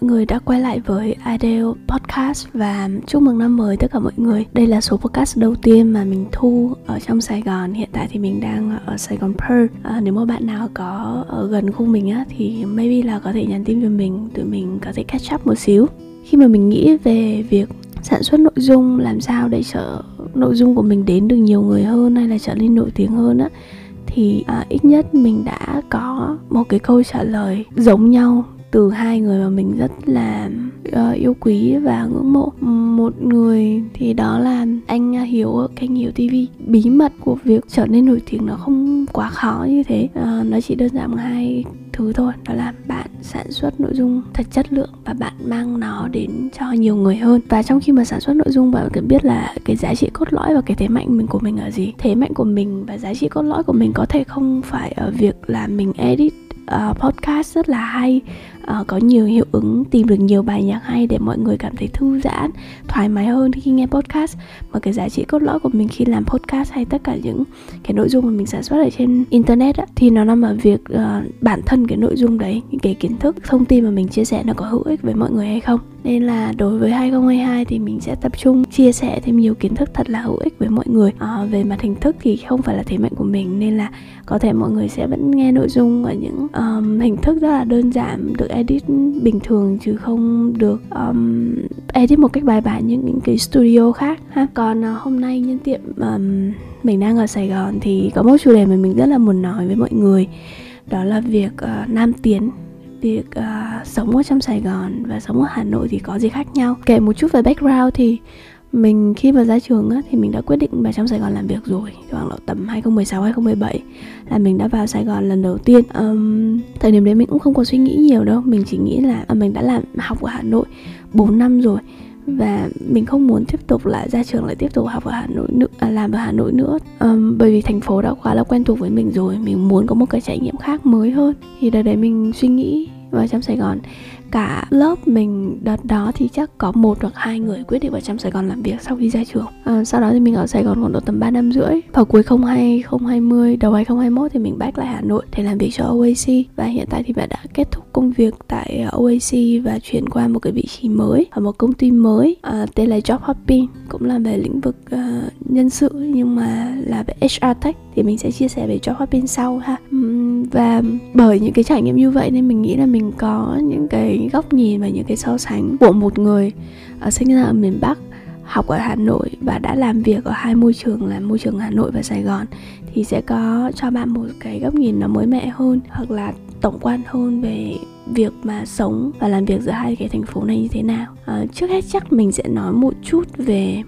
mọi người đã quay lại với Ideo Podcast và chúc mừng năm mới tất cả mọi người. Đây là số podcast đầu tiên mà mình thu ở trong Sài Gòn. Hiện tại thì mình đang ở Sài Gòn Pearl. À, nếu mà bạn nào có ở gần khu mình á thì maybe là có thể nhắn tin cho mình, tụi mình có thể catch up một xíu. Khi mà mình nghĩ về việc sản xuất nội dung làm sao để trở nội dung của mình đến được nhiều người hơn hay là trở nên nổi tiếng hơn á thì à, ít nhất mình đã có một cái câu trả lời giống nhau từ hai người mà mình rất là uh, yêu quý và ngưỡng mộ. Một người thì đó là anh à, Hiếu ở kênh Hiếu TV bí mật của việc trở nên nổi tiếng nó không quá khó như thế. Uh, nó chỉ đơn giản hai thứ thôi đó là bạn sản xuất nội dung thật chất lượng và bạn mang nó đến cho nhiều người hơn. Và trong khi mà sản xuất nội dung bạn cần biết là cái giá trị cốt lõi và cái thế mạnh mình của mình ở gì thế mạnh của mình và giá trị cốt lõi của mình có thể không phải ở việc là mình edit uh, podcast rất là hay. Uh, có nhiều hiệu ứng tìm được nhiều bài nhạc hay để mọi người cảm thấy thư giãn thoải mái hơn khi nghe podcast. Mà cái giá trị cốt lõi của mình khi làm podcast hay tất cả những cái nội dung mà mình sản xuất ở trên internet á, thì nó nằm ở việc uh, bản thân cái nội dung đấy những cái kiến thức thông tin mà mình chia sẻ nó có hữu ích với mọi người hay không nên là đối với 2022 thì mình sẽ tập trung chia sẻ thêm nhiều kiến thức thật là hữu ích với mọi người. À, về mặt hình thức thì không phải là thế mạnh của mình nên là có thể mọi người sẽ vẫn nghe nội dung ở những um, hình thức rất là đơn giản được edit bình thường chứ không được um, edit một cách bài bản như những cái studio khác ha. Còn uh, hôm nay nhân tiện um, mình đang ở Sài Gòn thì có một chủ đề mà mình rất là muốn nói với mọi người đó là việc uh, nam tiến việc uh, sống ở trong Sài Gòn và sống ở Hà Nội thì có gì khác nhau. Kể một chút về background thì mình khi mà ra trường á, thì mình đã quyết định vào trong Sài Gòn làm việc rồi khoảng là tầm 2016 2017 là mình đã vào Sài Gòn lần đầu tiên. Um, thời điểm đấy mình cũng không có suy nghĩ nhiều đâu mình chỉ nghĩ là ờ, mình đã làm học ở Hà Nội 4 năm rồi và mình không muốn tiếp tục là ra trường lại tiếp tục học ở Hà Nội nữa à, làm ở Hà Nội nữa. Um, bởi vì thành phố đã quá là quen thuộc với mình rồi mình muốn có một cái trải nghiệm khác mới hơn. Thì đợt đấy mình suy nghĩ vào trong Sài Gòn cả lớp mình đợt đó thì chắc có một hoặc hai người quyết định vào trong Sài Gòn làm việc sau khi ra trường. À, sau đó thì mình ở Sài Gòn khoảng độ tầm 3 năm rưỡi. Vào cuối 02 2020 đầu 2021 thì mình back lại Hà Nội để làm việc cho OAC và hiện tại thì bạn đã kết thúc công việc tại ờ, OAC và chuyển qua một cái vị trí mới ở một công ty mới à, tên là Job Hopping. Cũng là về lĩnh vực uh, nhân sự nhưng mà là về HR Tech thì mình sẽ chia sẻ về Job bên sau ha. Và bởi những cái trải nghiệm như vậy nên mình nghĩ là mình có những cái góc nhìn và những cái so sánh của một người ở sinh ra ở miền Bắc học ở Hà Nội và đã làm việc ở hai môi trường là môi trường Hà Nội và Sài Gòn thì sẽ có cho bạn một cái góc nhìn nó mới mẻ hơn hoặc là tổng quan hơn về việc mà sống và làm việc giữa hai cái thành phố này như thế nào. À, trước hết chắc mình sẽ nói một chút về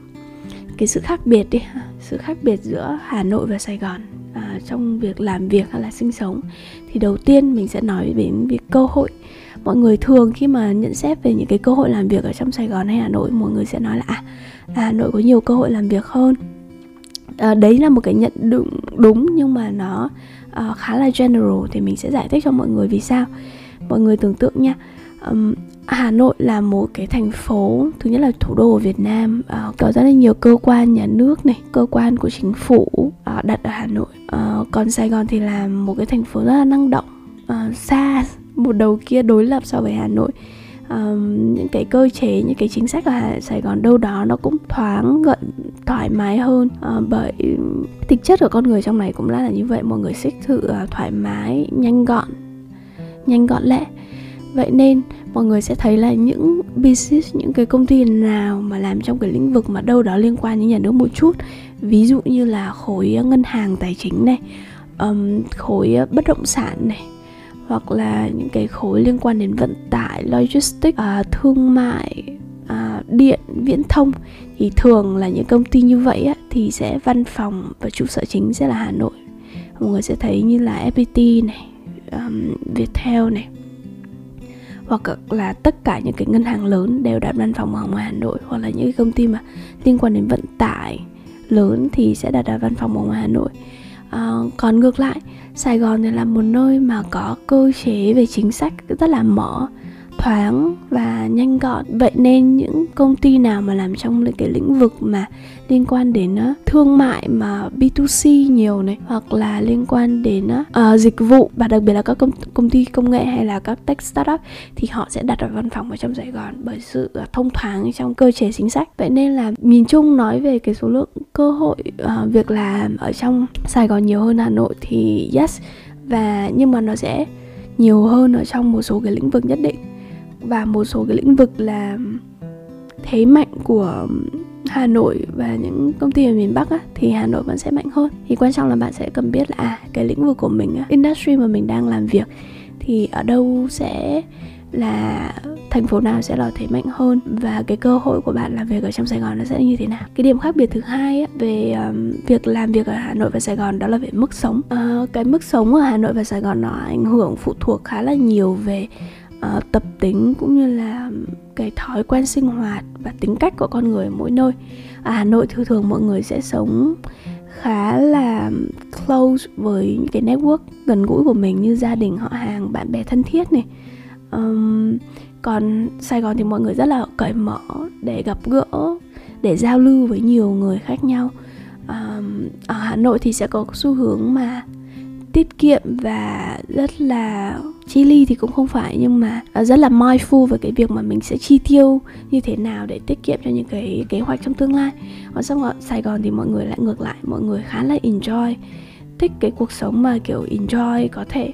cái sự khác biệt đi sự khác biệt giữa Hà Nội và Sài Gòn à, trong việc làm việc hay là sinh sống. Thì đầu tiên mình sẽ nói đến việc cơ hội. Mọi người thường khi mà nhận xét về những cái cơ hội làm việc ở trong Sài Gòn hay Hà Nội mọi người sẽ nói là à, à Hà Nội có nhiều cơ hội làm việc hơn. À, đấy là một cái nhận định đúng nhưng mà nó à, khá là general thì mình sẽ giải thích cho mọi người vì sao. Mọi người tưởng tượng nha um, Hà Nội là một cái thành phố thứ nhất là thủ đô của Việt Nam uh, có rất là nhiều cơ quan nhà nước này cơ quan của chính phủ uh, đặt ở Hà Nội. Uh, còn Sài Gòn thì là một cái thành phố rất là năng động uh, xa một đầu kia đối lập so với Hà Nội. Um, những cái cơ chế những cái chính sách ở Sài Gòn đâu đó nó cũng thoáng gợi thoải mái hơn. Uh, bởi thực chất của con người trong này cũng là, là như vậy mọi người thích sự uh, thoải mái nhanh gọn nhanh gọn lẹ. Vậy nên mọi người sẽ thấy là những business những cái công ty nào mà làm trong cái lĩnh vực mà đâu đó liên quan đến nhà nước một chút. Ví dụ như là khối ờ, ngân hàng tài chính này um, khối ờ, bất động sản này hoặc là những cái khối liên quan đến vận tải logistics uh, thương mại uh, điện viễn thông. Thì thường là những công ty như vậy á, thì sẽ văn phòng và trụ sở chính sẽ là hà nội. Mọi người sẽ thấy như là fpt này um, viettel này hoặc là tất cả những cái ngân hàng lớn đều đặt văn phòng ở ngoài Hà Nội hoặc là những cái công ty mà liên quan đến vận tải lớn thì sẽ đặt ở văn phòng ở ngoài Hà Nội. À, còn ngược lại Sài Gòn thì là một nơi mà có cơ chế về chính sách rất là mở thoáng và nhanh gọn. Vậy nên những công ty nào mà làm trong cái lĩnh vực mà liên quan đến uh, thương mại mà B2C nhiều này hoặc là liên quan đến uh, dịch vụ và đặc biệt là các công công ty công nghệ hay là các tech startup thì họ sẽ đặt ở văn phòng ở trong Sài Gòn bởi sự uh, thông thoáng trong cơ chế chính sách. Vậy nên là nhìn chung nói về cái số lượng cơ hội uh, việc làm ở trong Sài Gòn nhiều hơn Hà Nội thì yes và nhưng mà nó sẽ nhiều hơn ở trong một số cái lĩnh vực nhất định và một số cái lĩnh vực là thế mạnh của Hà Nội và những công ty ở miền Bắc á, thì Hà Nội vẫn sẽ mạnh hơn thì quan trọng là bạn sẽ cần biết là à, cái lĩnh vực của mình á, industry mà mình đang làm việc thì ở đâu sẽ là thành phố nào sẽ là thế mạnh hơn và cái cơ hội của bạn làm việc ở trong Sài Gòn nó sẽ như thế nào. Cái điểm khác biệt thứ hai á, về um, việc làm việc ở Hà Nội và Sài Gòn đó là về mức sống. Uh, cái mức sống ở Hà Nội và Sài Gòn nó ảnh hưởng phụ thuộc khá là nhiều về uh, tập tính cũng như là cái thói quen sinh hoạt và tính cách của con người ở mỗi nơi. Ở Hà Nội thường thường mọi người sẽ sống khá là close với những cái network gần gũi của mình như gia đình họ hàng bạn bè thân thiết này um, còn sài gòn thì mọi người rất là cởi mở để gặp gỡ để giao lưu với nhiều người khác nhau um, ở hà nội thì sẽ có xu hướng mà tiết kiệm và rất là chi ly thì cũng không phải nhưng mà à, rất là mindful về cái việc mà mình sẽ chi tiêu như thế nào để tiết kiệm cho những cái kế hoạch trong tương lai còn xong ở Sài Gòn thì mọi người lại ngược lại mọi người khá là enjoy thích cái cuộc sống mà kiểu enjoy có thể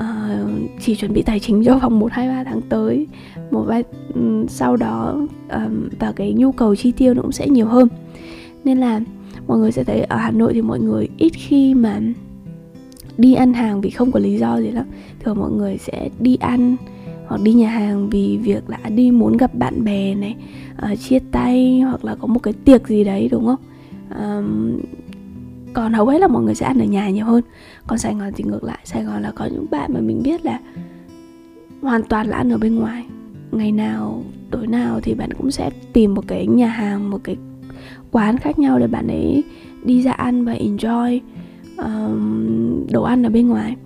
uh, chỉ chuẩn bị tài chính cho vòng 1 2 3 tháng tới. Một vài um, sau đó um, và cái nhu cầu chi tiêu nó cũng sẽ nhiều hơn. Nên là mọi người sẽ thấy ở Hà Nội thì mọi người ít khi mà đi ăn hàng vì không có lý do gì lắm. Thường mọi người sẽ đi ăn hoặc đi nhà hàng vì việc là đi muốn gặp bạn bè này, uh, chia tay hoặc là có một cái tiệc gì đấy đúng không? Um, còn hầu hết là mọi người sẽ ăn ở nhà nhiều hơn còn sài gòn thì ngược lại sài gòn là có những bạn mà mình biết là hoàn toàn là ăn ở bên ngoài ngày nào tối nào thì bạn cũng sẽ tìm một cái nhà hàng một cái quán khác nhau để bạn ấy đi ra ăn và enjoy đồ ăn ở bên ngoài.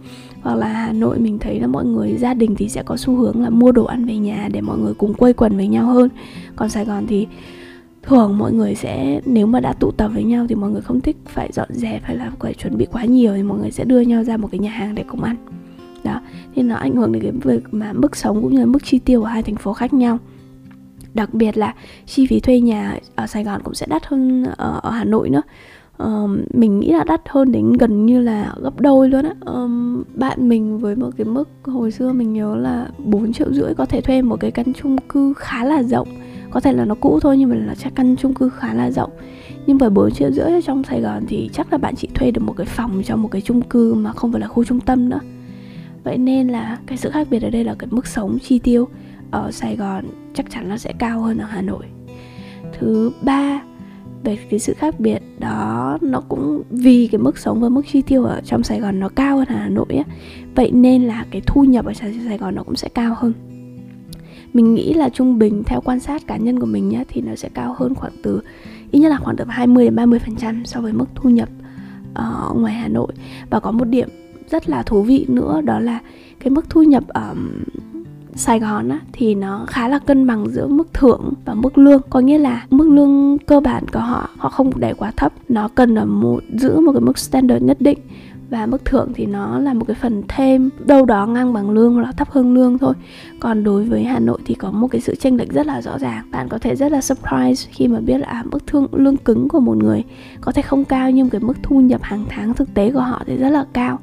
Hoặc là Hà Nội mình thấy là mọi người gia đình thì sẽ có xu hướng là mua đồ ăn về nhà để mọi người cùng quây quần với nhau hơn. Còn Sài Gòn thì thường mọi người sẽ nếu mà đã tụ tập với nhau thì mọi người không thích phải dọn dẹp hay là phải chuẩn bị quá nhiều thì mọi người sẽ đưa nhau ra một cái nhà hàng để cùng ăn. Đó thì nó ảnh hưởng đến cái việc mà mức sống cũng như là mức chi tiêu ở hai thành phố khác nhau. Đặc biệt là chi phí thuê nhà ở Sài Gòn cũng sẽ đắt hơn ở, ở Hà Nội nữa um, mình nghĩ là đắt hơn đến gần như là gấp đôi luôn á. Um, bạn mình với một cái mức hồi xưa mình nhớ là 4 triệu rưỡi có thể thuê một cái căn chung cư khá là rộng. Có thể là nó cũ thôi nhưng mà là chắc căn chung cư khá là rộng. Nhưng với 4 triệu rưỡi ở trong Sài Gòn thì chắc là bạn chỉ thuê được một cái phòng trong một cái chung cư mà không phải là khu trung tâm nữa. Vậy nên là cái sự khác biệt ở đây là cái mức sống chi tiêu ở Sài Gòn chắc chắn nó sẽ cao hơn ở Hà Nội. Thứ ba về cái sự khác biệt, đó nó cũng vì cái mức sống và mức chi tiêu ở trong Sài Gòn nó cao hơn Hà Nội á. Vậy nên là cái thu nhập ở Sài Gòn nó cũng sẽ cao hơn. Mình nghĩ là trung bình theo quan sát cá nhân của mình nhé thì nó sẽ cao hơn khoảng từ, ít nhất là khoảng từ 20 đến 30 phần trăm so với mức thu nhập ở ngoài Hà Nội. Và có một điểm rất là thú vị nữa, đó là cái mức thu nhập ở Sài Gòn á, thì nó khá là cân bằng giữa mức thưởng và mức lương. Có nghĩa là mức lương cơ bản của họ họ không để quá thấp. Nó cần ở một giữ một cái mức standard nhất định. Và mức thưởng thì nó là một cái phần thêm. Đâu đó ngang bằng lương hoặc là thấp hơn lương thôi. Còn đối với hà nội thì có một cái sự chênh lệch rất là rõ ràng. Bạn có thể rất là surprise khi mà biết là à, mức thương lương cứng của một người có thể không cao nhưng cái mức thu nhập hàng tháng thực tế của họ thì rất là cao.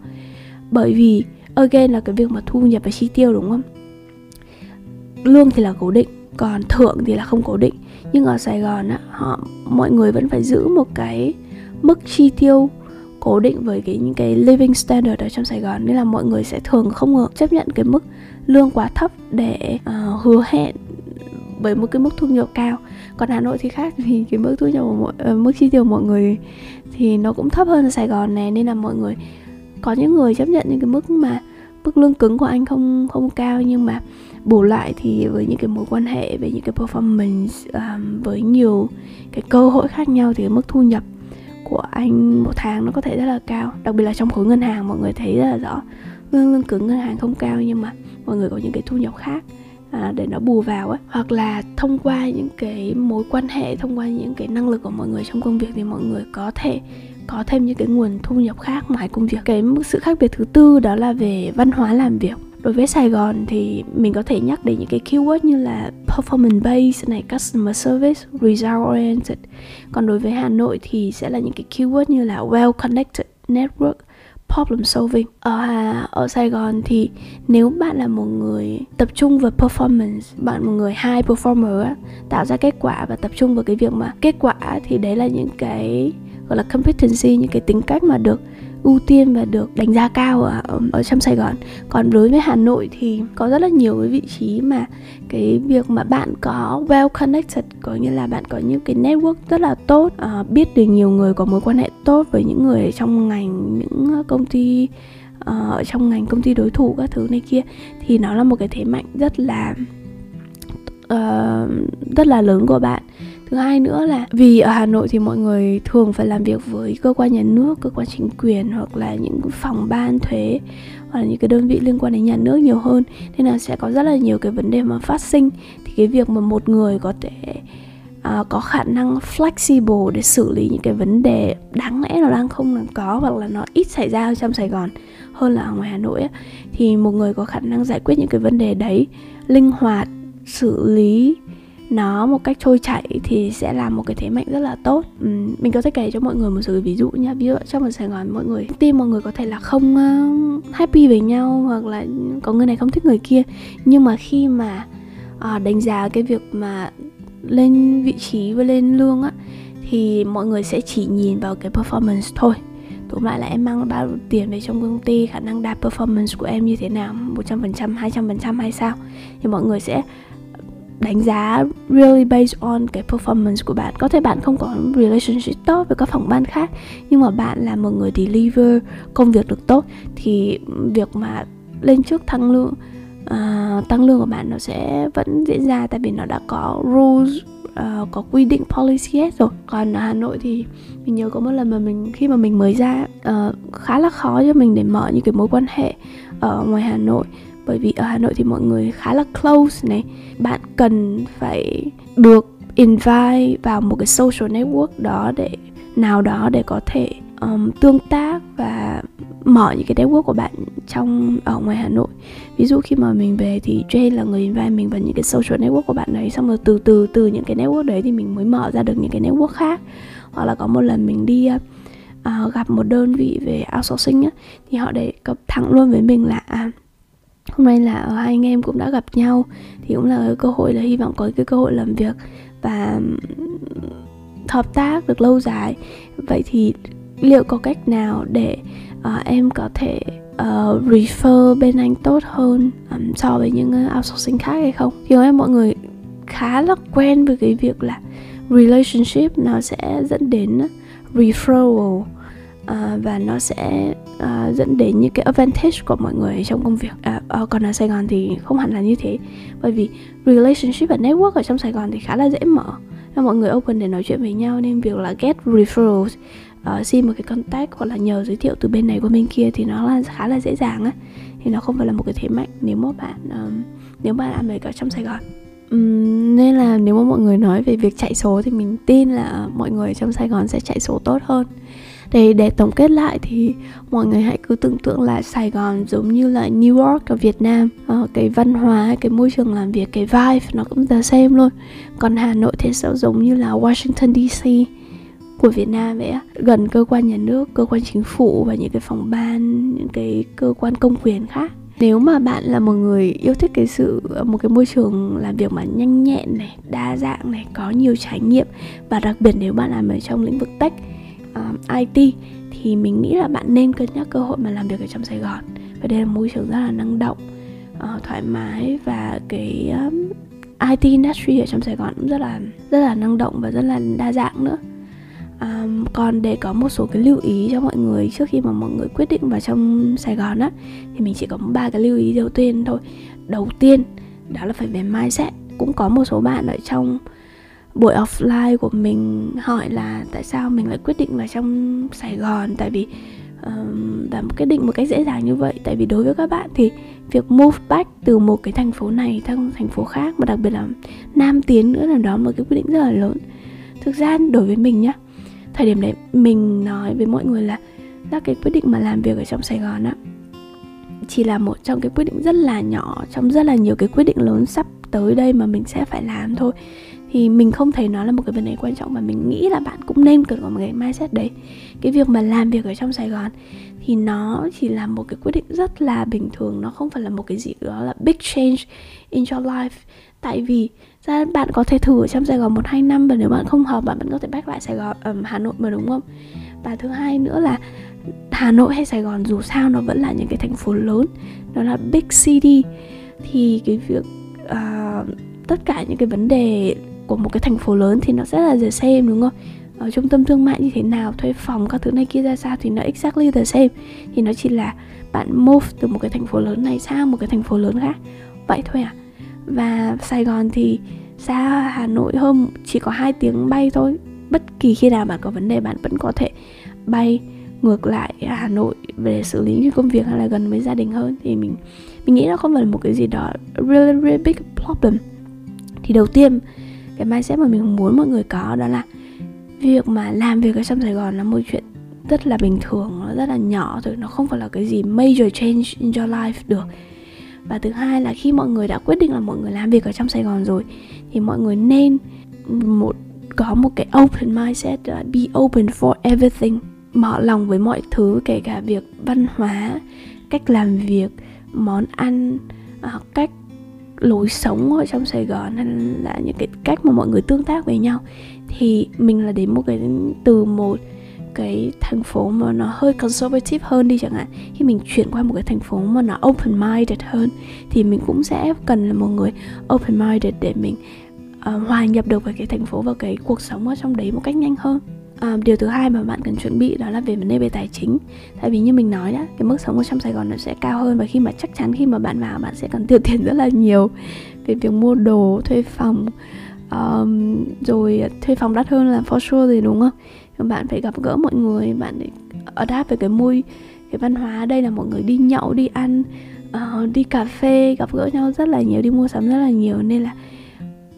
Bởi vì again là cái việc mà thu nhập và chi tiêu đúng không? Lương thì là cố định còn thưởng thì là không cố định. Nhưng ở sài gòn á họ mọi người vẫn phải giữ một cái mức chi tiêu cố định với cái những cái living standard ở trong Sài Gòn. Nên là mọi người sẽ thường không ngờ chấp nhận cái mức lương quá thấp để uh, hứa hẹn với một cái mức thu nhập cao. Còn Hà Nội thì khác thì cái mức thu nhập của mọi, uh, mức chi tiêu của mọi người thì nó cũng thấp hơn ở Sài Gòn này nên là mọi người có những người chấp nhận những cái mức mà mức lương cứng của anh không không cao nhưng mà bù lại thì với những cái mối quan hệ với những cái performance um, với nhiều cái cơ hội khác nhau thì cái mức thu nhập của anh một tháng nó có thể rất là cao. Đặc biệt là trong khối ngân hàng mọi người thấy rất là rõ lương lương cứng ngân hàng không cao nhưng mà mọi người có những cái thu nhập khác à, để nó bù vào ấy. Hoặc là thông qua những cái mối quan hệ thông qua những cái năng lực của mọi người trong công việc thì mọi người có thể có thêm những cái nguồn thu nhập khác ngoài công việc cái sự khác biệt thứ tư đó là về văn hóa làm việc đối với Sài Gòn thì mình có thể nhắc đến những cái keyword như là performance based này, customer service, result oriented. Còn đối với Hà Nội thì sẽ là những cái keyword như là well connected, network, problem solving. Ở Hà, ở Sài Gòn thì nếu bạn là một người tập trung vào performance, bạn một người high performer tạo ra kết quả và tập trung vào cái việc mà kết quả thì đấy là những cái gọi là competency những cái tính cách mà được ưu tiên và được đánh giá cao ở, ở trong Sài Gòn. Còn đối với Hà Nội thì có rất là nhiều cái vị trí mà cái việc mà bạn có well connected có nghĩa là bạn có những cái network rất là tốt uh, biết được nhiều người có mối quan hệ tốt với những người trong ngành những công ty uh, ở trong ngành công ty đối thủ các thứ này kia thì nó là một cái thế mạnh rất là uh, rất là lớn của bạn thứ hai nữa là vì ở hà nội thì mọi người thường phải làm việc với cơ quan nhà nước cơ quan chính quyền hoặc là những phòng ban thuế hoặc là những cái đơn vị liên quan đến nhà nước nhiều hơn. Nên là sẽ có rất là nhiều cái vấn đề mà phát sinh. Thì cái việc mà một người có thể uh, có khả năng flexible để xử lý những cái vấn đề đáng lẽ nó đang không có hoặc là nó ít xảy ra ở trong Sài Gòn hơn là ở ngoài Hà Nội ấy, thì một người có khả năng giải quyết những cái vấn đề đấy linh hoạt xử lý nó một cách trôi chảy thì sẽ là một cái thế mạnh rất là tốt. Ừ, mình có thể kể cho mọi người một số ví dụ nha ví dụ trong một sài gòn mọi người tin mọi người có thể là không uh, happy với nhau hoặc là có người này không thích người kia. Nhưng mà khi mà uh, đánh giá cái việc mà lên vị trí và lên lương á thì mọi người sẽ chỉ nhìn vào cái performance thôi. Tóm lại là em mang bao tiền về trong công ty khả năng đạt performance của em như thế nào 100% 200% hay sao thì mọi người sẽ đánh giá really based on cái performance của bạn. Có thể bạn không có relationship tốt với các phòng ban khác nhưng mà bạn là một người deliver công việc được tốt thì việc mà lên trước thăng lương uh, tăng lương của bạn nó sẽ vẫn diễn ra tại vì nó đã có rules uh, có quy định policy hết rồi. Còn ở hà nội thì mình nhớ có một lần mà mình khi mà mình mới ra uh, khá là khó cho mình để mở những cái mối quan hệ ở ngoài hà nội bởi vì ở Hà Nội thì mọi người khá là close này. Bạn cần phải được invite vào một cái social network đó để nào đó để có thể um, tương tác và mở những cái network của bạn trong ở ngoài Hà Nội. Ví dụ khi mà mình về thì Jay là người invite mình vào những cái social network của bạn đấy xong rồi từ từ từ những cái network đấy thì mình mới mở ra được những cái network khác. Hoặc là có một lần mình đi uh, gặp một đơn vị về outsourcing á thì họ để cập thẳng luôn với mình là à, hôm nay là hai anh em cũng đã gặp nhau thì cũng là cơ hội là hy vọng có cái cơ hội làm việc và hợp tác được lâu dài. Vậy thì liệu có cách nào để uh, em có thể uh, refer bên anh tốt hơn um, so với những uh, outsourcing khác hay không? Thì em mọi người khá là quen với cái việc là relationship nó sẽ dẫn đến referral à, và nó sẽ à, dẫn đến những cái advantage của mọi người trong công việc. À, à, còn ở Sài Gòn thì không hẳn là như thế. Bởi vì relationship và network ở trong Sài Gòn thì khá là dễ mở. Và mọi người open để nói chuyện với nhau nên việc là get referrals uh, xin một cái contact hoặc là nhờ giới thiệu từ bên này qua bên kia thì nó là khá là dễ dàng á. Thì nó không phải là một cái thế mạnh nếu mà bạn um, nếu bạn làm việc ở trong Sài Gòn. Um, nên là nếu mà mọi người nói về việc chạy số thì mình tin là mọi người trong Sài Gòn sẽ chạy số tốt hơn để để tổng kết lại thì mọi người hãy cứ tưởng tượng là Sài Gòn giống như là New York ở Việt Nam. Ờ, cái văn hóa cái môi trường làm việc cái vibe nó cũng the same luôn. Còn Hà Nội thì sẽ giống như là Washington DC của Việt Nam vậy á. Gần cơ quan nhà nước cơ quan chính phủ và những cái phòng ban những cái cơ quan công quyền khác. Nếu mà bạn là một người yêu thích cái sự một cái môi trường làm việc mà nhanh nhẹn này đa dạng này có nhiều trải nghiệm và đặc biệt nếu bạn làm ở trong lĩnh vực tech Um, uh, IT thì mình nghĩ là bạn nên cân nhắc cơ hội mà làm việc ở trong Sài Gòn. Và đây là môi trường rất là năng động uh, thoải mái và cái um, IT industry ở trong Sài Gòn cũng rất là rất là năng động và rất là đa dạng nữa. Um, còn để có một số cái lưu ý cho mọi người trước khi mà mọi người quyết định vào trong Sài Gòn á thì mình chỉ có ba cái lưu ý đầu tiên thôi. Đầu tiên đó là phải về mindset. Cũng có một số bạn ở trong buổi offline của mình hỏi là tại sao mình lại quyết định vào trong Sài Gòn? Tại vì um, và quyết định một cách dễ dàng như vậy. Tại vì đối với các bạn thì việc move back từ một cái thành phố này sang thành phố khác mà đặc biệt là nam tiến nữa là đó một cái quyết định rất là lớn. Thực ra đối với mình nhá thời điểm đấy mình nói với mọi người là ra cái quyết định mà làm việc ở trong sài gòn á chỉ là một trong cái quyết định rất là nhỏ trong rất là nhiều cái quyết định lớn sắp tới đây mà mình sẽ phải làm thôi thì mình không thấy nó là một cái vấn đề quan trọng và mình nghĩ là bạn cũng nên cần có một cái mindset đấy. Cái việc mà làm việc ở trong sài gòn thì nó chỉ là một cái quyết định rất là bình thường nó không phải là một cái gì đó là big change in your life. Tại vì ra bạn có thể thử ở trong Sài Gòn một hai năm và nếu bạn không hợp bạn vẫn có thể back lại Sài Gòn um, Hà Nội mà đúng không? Và thứ hai nữa là Hà Nội hay Sài Gòn dù sao nó vẫn là những cái thành phố lớn nó là big city. Thì cái việc uh, tất cả những cái vấn đề của một cái thành phố lớn thì nó sẽ là the same, đúng không? Ở trung tâm thương mại như thế nào, thuê phòng các thứ này kia ra sao thì nó exactly the same. Thì nó chỉ là bạn move từ một cái thành phố lớn này sang một cái thành phố lớn khác. Vậy thôi à và Sài Gòn thì xa, Hà Nội hơn chỉ có hai tiếng bay thôi. Bất kỳ khi nào bạn có vấn đề, bạn vẫn có thể bay ngược lại Hà Nội về xử lý những công việc hay là gần với gia đình hơn. Thì mình mình nghĩ nó không phải là một cái gì đó really really big problem. Thì đầu tiên cái mindset mà mình muốn mọi người có đó là việc mà làm việc ở trong Sài Gòn là một chuyện rất là bình thường, nó rất là nhỏ thôi, nó không phải là cái gì major change in your life được. Và thứ hai là khi mọi người đã quyết định là mọi người làm việc ở trong Sài Gòn rồi, thì mọi người nên một, có một cái open mindset, là be open for everything. Mở lòng với mọi thứ, kể cả việc văn hóa, cách làm việc, món ăn à, cách lối sống ở trong Sài Gòn hay là những cái cách mà mọi người tương tác với nhau thì mình là đến một cái từ một cái thành phố mà nó hơi conservative hơn đi chẳng hạn. Khi mình chuyển qua một cái thành phố mà nó open minded hơn thì mình cũng sẽ cần là một người open minded để mình uh, hòa nhập được với cái thành phố và cái cuộc sống ở trong đấy một cách nhanh hơn à, điều thứ hai mà bạn cần chuẩn bị đó là về vấn đề về tài chính. Tại vì như mình nói đó cái mức sống ở trong sài gòn nó sẽ cao hơn và khi mà chắc chắn khi mà bạn vào bạn sẽ cần tiêu tiền rất là nhiều về việc mua đồ thuê phòng um, rồi thuê phòng đắt hơn là for sure thì đúng không? Bạn phải gặp gỡ mọi người bạn ở đáp về cái môi cái văn hóa. Đây là mọi người đi nhậu đi ăn uh, đi cà phê gặp gỡ nhau rất là nhiều đi mua sắm rất là nhiều. Nên là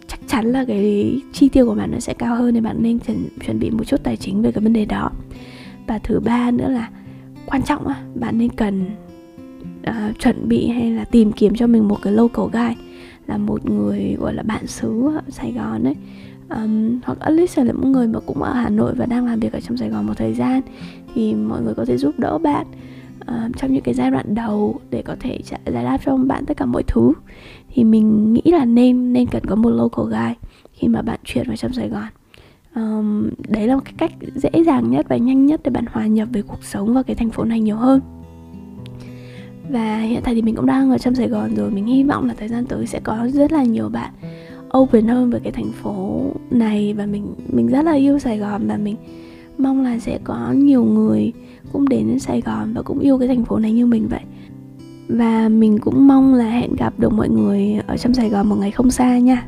chắc chắn là cái chi tiêu của bạn nó sẽ cao hơn nên bạn nên chuẩn, chuẩn bị một chút tài chính về cái vấn đề đó. Và thứ ba nữa là quan trọng á bạn nên cần uh, chuẩn bị hay là tìm kiếm cho mình một cái local guy là một người gọi là bạn xứ ở Sài Gòn đấy um, hoặc at least là một người mà cũng ở Hà Nội và đang làm việc ở trong Sài Gòn một thời gian thì mọi người có thể giúp đỡ bạn uh, trong những cái giai đoạn đầu để có thể giải đáp cho bạn tất cả mọi thứ. Thì mình nghĩ là nên nên cần có một local guide khi mà bạn chuyển vào trong Sài Gòn. Um, đấy là một cái cách dễ dàng nhất và nhanh nhất để bạn hòa nhập với cuộc sống và cái thành phố này nhiều hơn. Và hiện tại thì mình cũng đang ở trong Sài Gòn rồi mình hy vọng là thời gian tới sẽ có rất là nhiều bạn open hơn với cái thành phố này và mình mình rất là yêu Sài Gòn và mình mong là sẽ có nhiều người cũng đến đến Sài Gòn và cũng yêu cái thành phố này như mình vậy. Và mình cũng mong là hẹn gặp được mọi người ở trong Sài Gòn một ngày không xa nha.